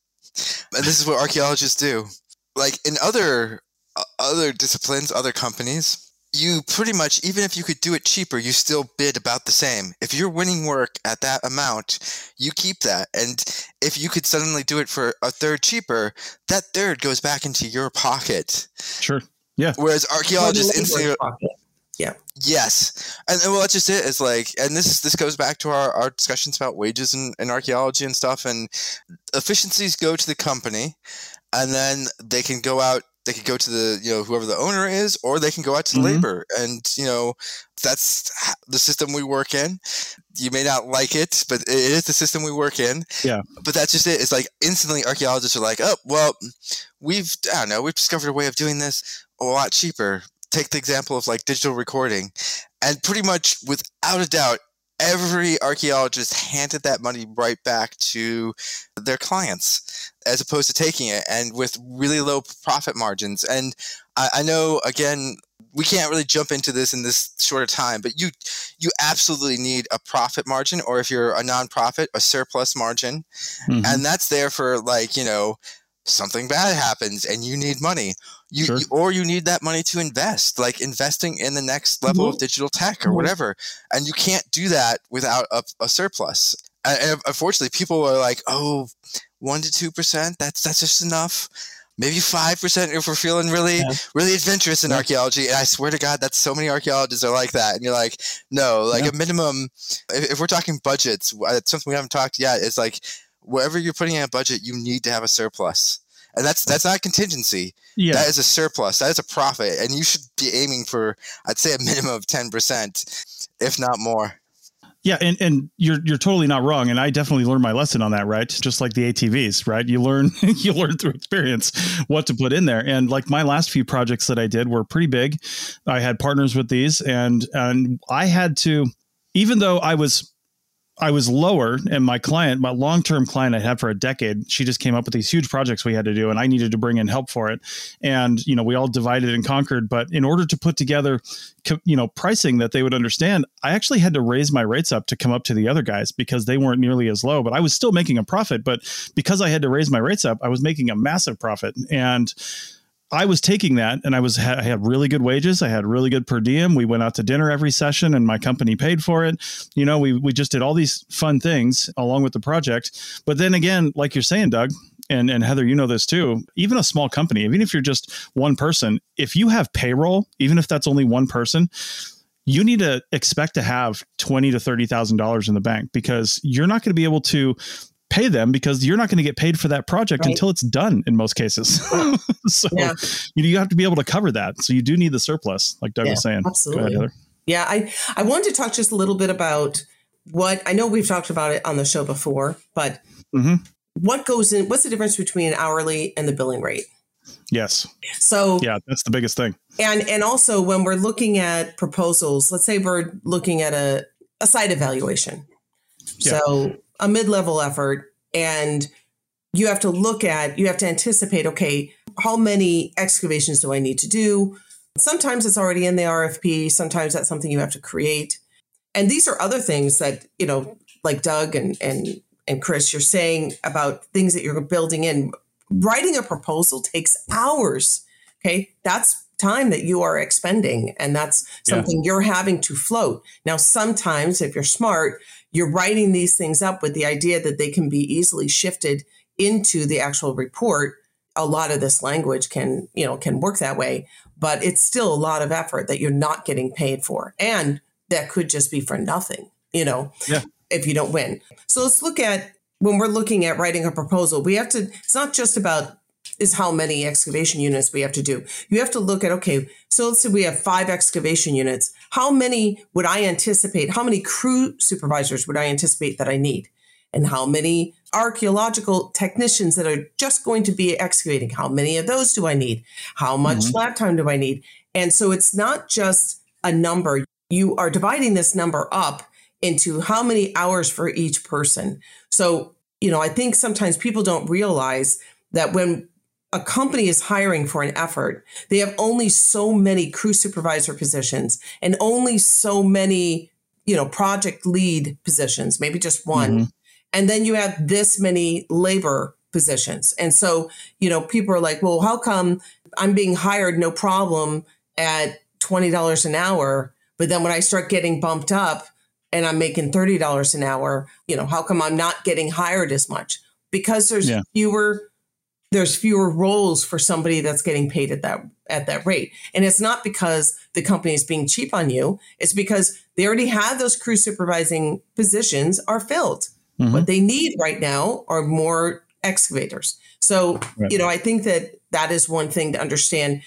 and this is what archaeologists do. Like in other uh, other disciplines, other companies, you pretty much even if you could do it cheaper, you still bid about the same. If you're winning work at that amount, you keep that, and if you could suddenly do it for a third cheaper, that third goes back into your pocket. sure yeah Whereas archaeologists Or the instantly pocket. Yes, and, and well, that's just it. it. Is like, and this this goes back to our, our discussions about wages and, and archaeology and stuff. And efficiencies go to the company, and then they can go out they could go to the you know whoever the owner is or they can go out to Mhm. labor and you know that's the system we work in you may not like it but it is the system we work in Yeah. but that's just it it's like instantly archaeologists are like oh well we've i don't know we've discovered a way of doing this a lot cheaper take the example of like digital recording and pretty much without a doubt every archaeologist handed that money right back to their clients as opposed to taking it and with really low profit margins. And i, I know again we can't really jump into this in this shorter time but you you absolutely need a profit margin or if you're a nonprofit a surplus margin. Mhm. and that's there for like you know something bad happens and you need money you, Sure. you- or you need that money to invest like investing in the next level of digital tech or Mhm. whatever and you can't do that without a, a surplus and, and unfortunately people are like oh one to two percent that's that's just enough maybe five percent if we're feeling really Yeah. really adventurous in Yeah. archaeology and i swear to god that's so many archaeologists are like that and you're like no like Yeah. a minimum if, if we're talking budgets uh, something we haven't talked yet it's like wherever you're putting in a budget you need to have a surplus and that's that's not a contingency yeah. that is a surplus that is a profit and you should be aiming for i'd say a minimum of 10% if not more Yeah, and, and you're you're totally not wrong, and I definitely learned my lesson on that, right? Just like the ATVs, right? You learn you learn through experience what to put in there, and like my last few projects that I did were pretty big. I had partners with these, and and I had to, even though I was I was lower, and my client, my long term client I had for a decade, she just came up with these huge projects we had to do, and I needed to bring in help for it. And you know, we all divided and conquered. But in order to put together, you know, pricing that they would understand, I actually had to raise my rates up to come up to the other guys because they weren't nearly as low. But I was still making a profit. But because I had to raise my rates up, I was making a massive profit. And I was taking that and I was I had really good wages. I had really good per diem. We went out to dinner every session and my company paid for it. You know, we we just did all these fun things along with the project. But then again, like you're saying, Doug, and and Heather, you know this too. Even a small company, even if you're just one person, if you have payroll, even if that's only one person, you need to expect to have twenty to thirty thousand dollars in the bank because you're not going to be able to pay them because you're not going to get paid for that project Right. until it's done in most cases. so Yeah. you, you have to be able to cover that. So you do need the surplus, like Doug Yeah, was saying. Absolutely. ahead, Yeah, I, I wanted to talk just a little bit about what I know we've talked about it on the show before, but Mhm. what goes in, what's the difference between hourly and the billing rate? Yes. So, Yeah, that's the biggest thing. and, and also when we're looking at proposals, let's say we're looking at a, a site evaluation. Yeah. So, a mid level effort, and you have to look at, you have to anticipate, okay, how many excavations do I need to do? Sometimes it's already in the RFP, sometimes that's something you have to create. And these are other things that, you know, like Doug and and and Chris, you're saying about things that you're building in. Writing a proposal takes hours. Okay. That's time that you are expending, and that's Yeah. something you're having to float. Now, sometimes if you're smart, you're writing these things up with the idea that they can be easily shifted into the actual report. A lot of this language can, you know, can work that way, but it's still a lot of effort that you're not getting paid for. And that could just be for nothing, you know, Yeah. if you don't win. So let's look at when we're looking at writing a proposal, we have to, it's not just about is how many excavation units we have to do. You have to look at, okay, so let's say we have five excavation units. How many would I anticipate? How many crew supervisors would I anticipate that I need? And how many archaeological technicians that are just going to be excavating? How many of those do I need? How much Mhm. lab time do I need? And so it's not just a number. You are dividing this number up into how many hours for each person. So, you know, I think sometimes people don't realize that when a company is hiring for an effort, they have only so many crew supervisor positions and only so many, you know, project lead positions, maybe just one. Mhm. And then you have this many labor positions. And so, you know, people are like, well, how come I'm being hired no problem at $20 an hour, but then when I start getting bumped up and I'm making $30 an hour, you know, how come I'm not getting hired as much? Because there's Yeah. fewer there's fewer roles for somebody that's getting paid at that at that rate. And it's not because the company is being cheap on you. It's because they already have those crew supervising positions are filled. Mhm. What they need right now are more excavators. So, Right. you know, I think that that is one thing to understand.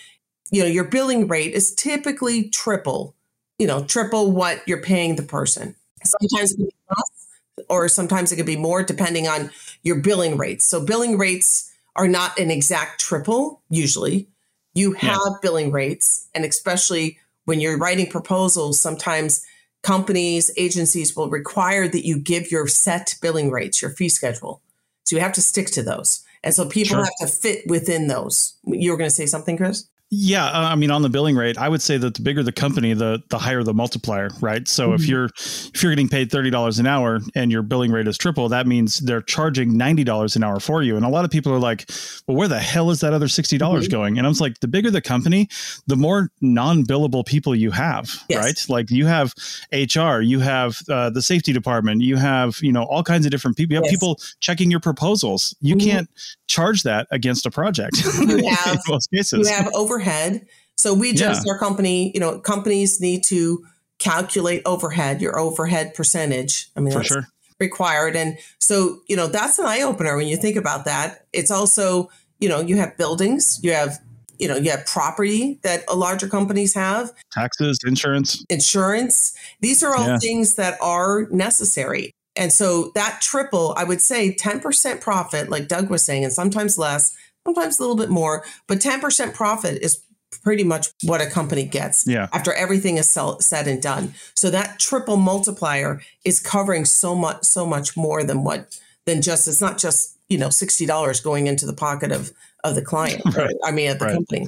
You know, your billing rate is typically triple, you know, triple what you're paying the person. Sometimes it can be less, or sometimes it could be more depending on your billing rates. So, billing rates are not an exact triple usually. You Yeah. have billing rates, and especially when you're writing proposals, sometimes companies, agencies will require that you give your set billing rates, your fee schedule. So you have to stick to those. And so people Sure. have to fit within those. You were going to say something, Chris? Yeah, uh, I mean, on the billing rate, I would say that the bigger the company, the the higher the multiplier, right? So if Mhm. you're if you're getting paid thirty dollars an hour and your billing rate is triple, that means they're charging ninety dollars an hour for you. And a lot of people are like, "Well, where the hell is that other sixty dollars Mhm. going?" And I was like, "The bigger the company, the more non-billable people you have, Yes. right? Like you have HR, you have uh, the safety department, you have you know all kinds of different people. You have Yes. people checking your proposals. You Mhm. can't charge that against a project You in have- most cases. You have overhead. So we just, our company, you know, companies need to calculate overhead, your overhead percentage. I mean, for that's sure. required. And so, you know, that's an eye opener when you think about that. It's also, you know, you have buildings, you have, you know, you have property that a larger companies have, taxes, insurance. insurance. These are all Yeah. things that are necessary. And so that triple, I would say 10% profit, like Doug was saying, and sometimes less, sometimes a little bit more, but 10% profit is pretty much what a company gets Yeah. after everything is sell- said and done. So that triple multiplier is covering so much, so much more than what, than just, it's not just, you know, $60 going into the pocket of, of the client. Right. I mean, of the Right. company.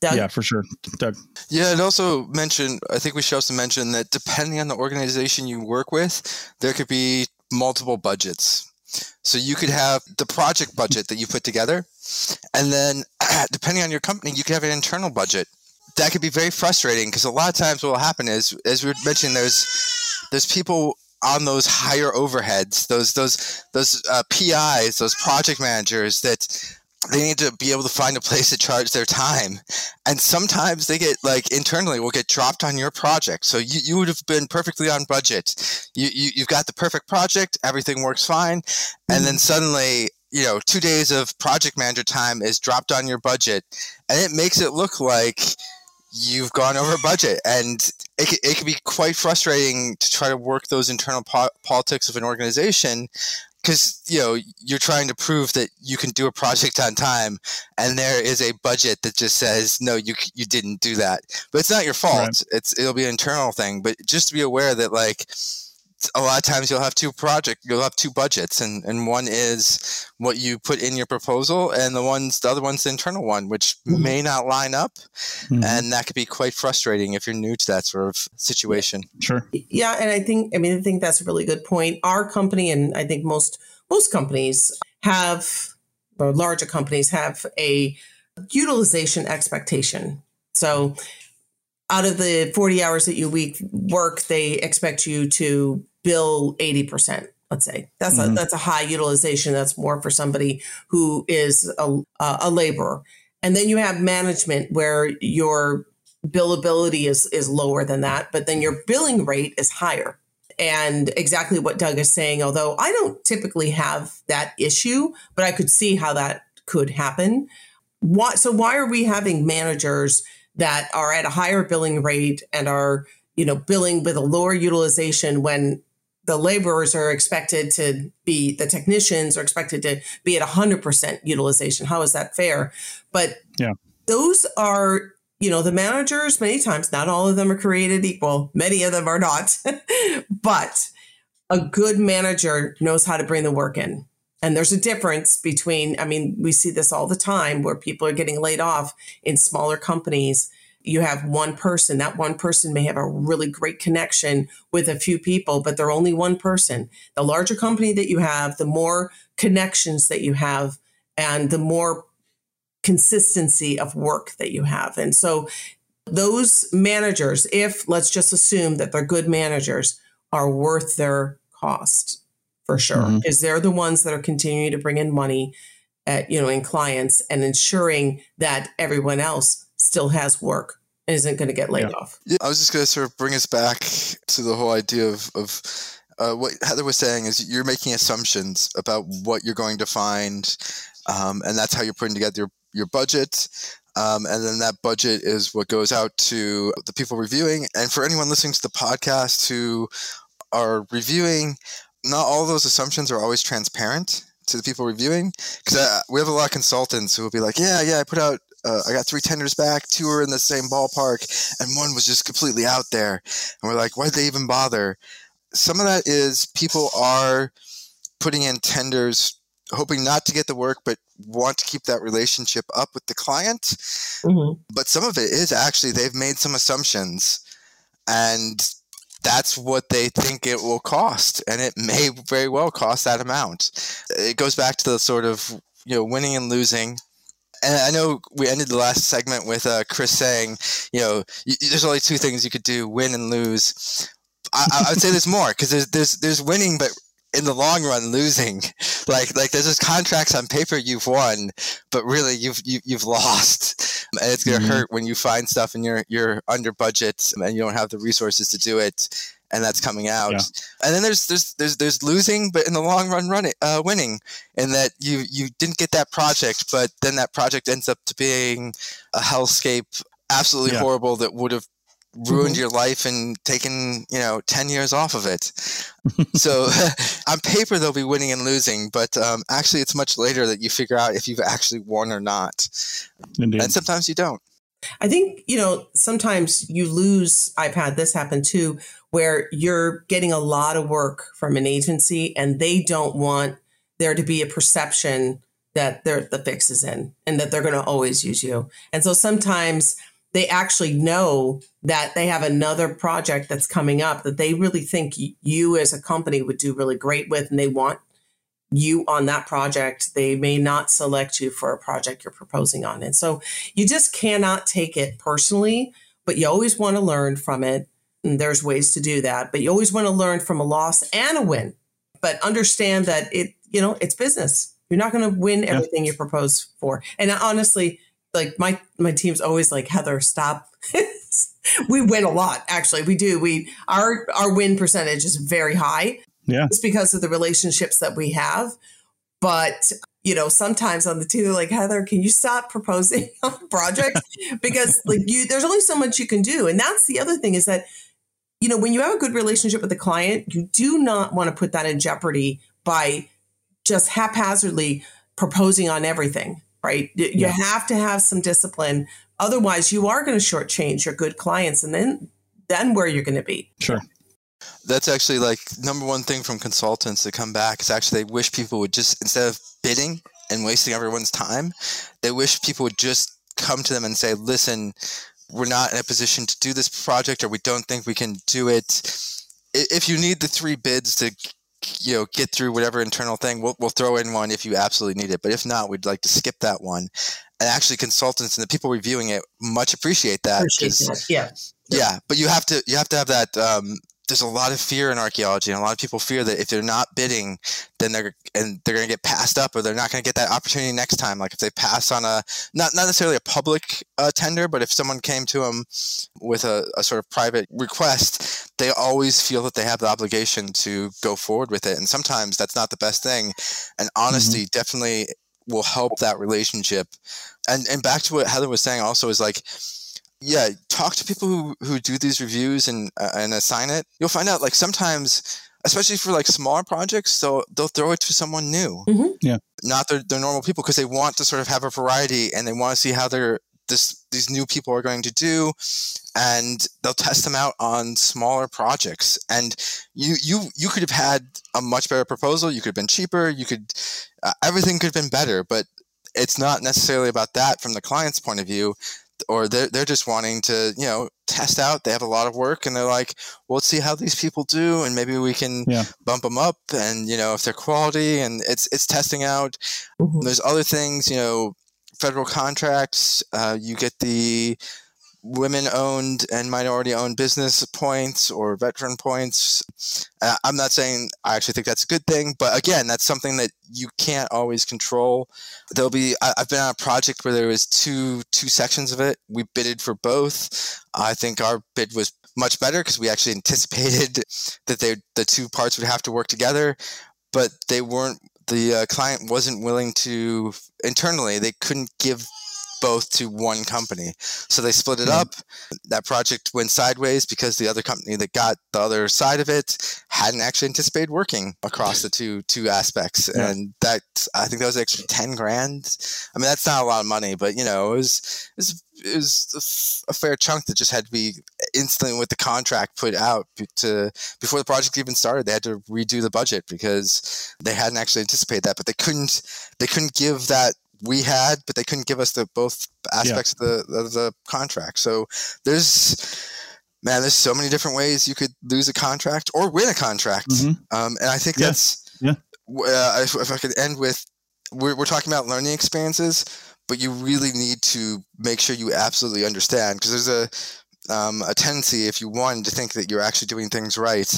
Doug? Yeah, for sure. Doug. Yeah, and also mention, I think we should also mention that depending on the organization you work with, there could be multiple budgets. So you could have the project budget that you put together, and then depending on your company, you could have an internal budget. That could be very frustrating because a lot of times what will happen is, as we were mentioning, there's there's people on those higher overheads, those those those uh, PIs, those project managers that they need to be able to find a place to charge their time. And sometimes they get like internally will get dropped on your project. So you, you would have been perfectly on budget. You, you you've got the perfect project everything works fine and then mm-hmm. suddenly you know two days of project manager time is dropped on your budget and it makes it look like you've gone over budget. And it, it can be quite frustrating to try to work those internal po- politics of an organization because you know you're trying to prove that you can do a project on time and there is a budget that just says no you you didn't do that. But it's not your fault. Right. it's it'll be an internal thing. But just to be aware that like a lot of times you'll have two project you'll have two budgets and and one is what you put in your proposal and the one's the other one's the internal one which Mhm. may not line up Mhm. and that could be quite frustrating if you're new to that sort of situation Sure. Yeah, and I think I mean I think that's a really good point. Our company and I think most most companies have or larger companies have a utilization expectation. So out of the 40 hours that you week work, they expect you to bill 80%, let's say. That's a Mhm. that's a high utilization. That's more for somebody who is a, a laborer. And then you have management where your billability is is lower than that, but then your billing rate is higher. And exactly what Doug is saying, although I don't typically have that issue, but I could see how that could happen. Why, so why are we having managers that are at a higher billing rate and are, you know, billing with a lower utilization when the laborers are expected to be the technicians are expected to be at 100% utilization. How is that fair? But Yeah. those are you know the managers many times not all of them are created equal. Many of them are not. But a good manager knows how to bring the work in and there's a difference between i mean we see this all the time where people are getting laid off in smaller companies. You have one person. That one person may have a really great connection with a few people but they're only one person. The larger company that you have the more connections that you have and the more consistency of work that you have. And so those managers if let's just assume that they're good managers are worth their cost for sure Mhm. because they're the ones that are continuing to bring in money at, you know in clients and ensuring that everyone else still has work and isn't going to get laid Yeah. off Yeah, I was just going to sort of bring us back to the whole idea of, of uh, what Heather was saying is you're making assumptions about what you're going to find, um, and that's how you're putting together your, your budget. Um, and then that budget is what goes out to the people reviewing. And for anyone listening to the podcast who are reviewing, not all those assumptions are always transparent to the people reviewing because we have a lot of consultants who will be like, yeah, yeah, I put out uh, I got three tenders back. Two were in the same ballpark, and one was just completely out there. And we're like, why'd they even bother? Some of that is people are putting in tenders, hoping not to get the work, but want to keep that relationship up with the client. Mm-hmm. But some of it is actually they've made some assumptions, and that's what they think it will cost, and it may very well cost that amount. It goes back to the sort of you know winning and losing and I know we ended the last segment with uh, Chris saying, you know, there's only two things you could do: win and lose. I, I would say there's more because there's there's there's winning, but in the long run, losing. Like like there's just contracts on paper you've won, but really you've you, have you have lost, and it's gonna mm-hmm. hurt when you find stuff and you're you're under budget and you don't have the resources to do it and that's coming out. Yeah. And then there's there's there's there's losing, but in the long run, running uh, winning, in that you you didn't get that project, but then that project ends up to being a hellscape, absolutely yeah. horrible that would have ruined mm-hmm. your life and taken you know 10 years off of it so on paper they'll be winning and losing but um, actually it's much later that you figure out if you've actually won or not Indeed. and sometimes you don't i think you know sometimes you lose i've had this happen too where you're getting a lot of work from an agency and they don't want there to be a perception that the fix is in and that they're going to always use you. And so sometimes they actually know that they have another project that's coming up that they really think you as a company would do really great with and they want you on that project. They may not select you for a project you're proposing on. And so you just cannot take it personally, but you always want to learn from it and there's ways to do that, but you always want to learn from a loss and a win. But understand that it, you know, it's business. You're not going to win everything yeah. you propose for. And honestly, like my my team's always like Heather, stop. we win a lot. Actually, we do. We our our win percentage is very high. Yeah, it's because of the relationships that we have. But you know, sometimes on the team, they're like, Heather, can you stop proposing projects? because like you, there's only so much you can do. And that's the other thing is that you know, when you have a good relationship with the client, you do not want to put that in jeopardy by just haphazardly proposing on everything, right? You yeah. have to have some discipline. Otherwise, you are going to shortchange your good clients, and then then where you're going to be. Sure. That's actually like number one thing from consultants that come back is actually they wish people would just instead of bidding and wasting everyone's time, they wish people would just come to them and say, "Listen, we're not in a position to do this project or we don't think we can do it if you need the three bids to you know get through whatever internal thing we'll, we'll throw in one if you absolutely need it but if not we'd like to skip that one and actually consultants and the people reviewing it much appreciate that, appreciate that. yeah yeah but you have to you have to have that um, there's a lot of fear in archaeology, and a lot of people fear that if they're not bidding, then they're and they're going to get passed up, or they're not going to get that opportunity next time. Like if they pass on a not not necessarily a public uh, tender, but if someone came to them with a, a sort of private request, they always feel that they have the obligation to go forward with it, and sometimes that's not the best thing. And honesty mm-hmm. definitely will help that relationship. And and back to what Heather was saying also is like yeah, talk to people who, who do these reviews and uh, and assign it. You'll find out like sometimes, especially for like smaller projects, they'll they'll throw it to someone new. Mm-hmm. Yeah, not their, their normal people because they want to sort of have a variety and they want to see how they're this these new people are going to do and they'll test them out on smaller projects and you you you could have had a much better proposal you could have been cheaper you could uh, everything could have been better but it's not necessarily about that from the client's point of view or they're, they're just wanting to you know test out they have a lot of work and they're like well let's see how these people do and maybe we can yeah. bump them up and you know if they're quality and it's it's testing out mm-hmm. there's other things you know federal contracts uh, you get the women owned and minority owned business points or veteran points. Uh, I'm not saying I actually think that's a good thing, but again, that's something that you can't always control. There'll be I, have been on a project where there was two two sections of it. We bidded for both. I think our bid was much better because we actually anticipated that they the two parts would have to work together, but they weren't. The uh, client wasn't willing to internally. They couldn't give both to one company. So they split it mm-hmm. up. That project went sideways because the other company that got the other side of it hadn't actually anticipated working across the two two aspects. Yeah. And that I think that was extra ten grand. I mean that's not a lot of money, but you know, it was it was it was a fair chunk that just had to be instantly with the contract put out to before the project even started. They had to redo the budget because they hadn't actually anticipated that, but they couldn't they couldn't give that we had, but they couldn't give us the both aspects yeah. of the of the contract. So there's man, there's so many different ways you could lose a contract or win a contract, mm-hmm. um, and I think yeah. that's yeah. Uh, if, if, I could end with, we're we're talking about learning experiences, but you really need to make sure you absolutely understand because there's a um, a tendency if you won to think that you're actually doing things right.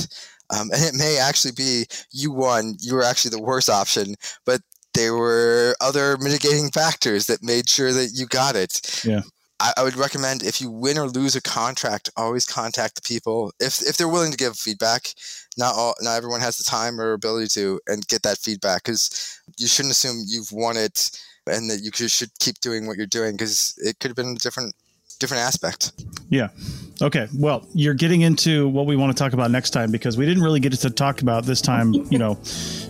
Um, and it may actually be you won, you were actually the worst option, but there were other mitigating factors that made sure that you got it. Yeah. I, I, would recommend if you win or lose a contract, always contact the people if if they're willing to give feedback. Not all, not everyone has the time or ability to, and get that feedback because you shouldn't assume you've won it and that you should keep doing what you're doing because it could have been a different different aspect. Yeah. Okay. Well, you're getting into what we want to talk about next time because we didn't really get to talk about this time, you know,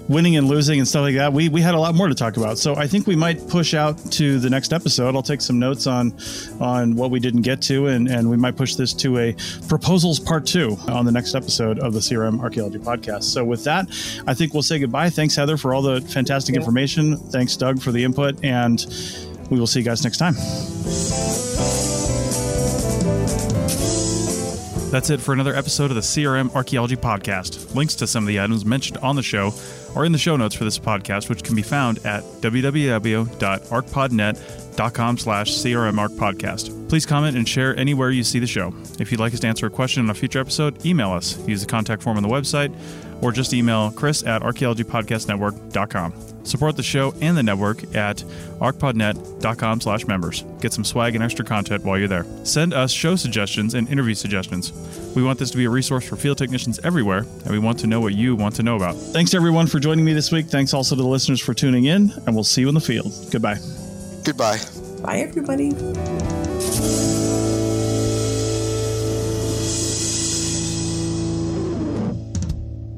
winning and losing and stuff like that. We we had a lot more to talk about. So I think we might push out to the next episode. I'll take some notes on on what we didn't get to and and we might push this to a proposals part 2 on the next episode of the CRM Archaeology podcast. So with that, I think we'll say goodbye. Thanks Heather for all the fantastic yeah. information. Thanks Doug for the input and we will see you guys next time. That's it for another episode of the CRM Archaeology Podcast. Links to some of the items mentioned on the show are in the show notes for this podcast, which can be found at www.archpodnet.com slash crmarchpodcast. Please comment and share anywhere you see the show. If you'd like us to answer a question in a future episode, email us. Use the contact form on the website or just email chris at archaeologypodcastnetwork.com. Support the show and the network at archpodnet.com slash members. Get some swag and extra content while you're there. Send us show suggestions and interview suggestions. We want this to be a resource for field technicians everywhere, and we want to know what you want to know about. Thanks everyone for joining me this week. Thanks also to the listeners for tuning in, and we'll see you in the field. Goodbye. Goodbye. Bye, everybody.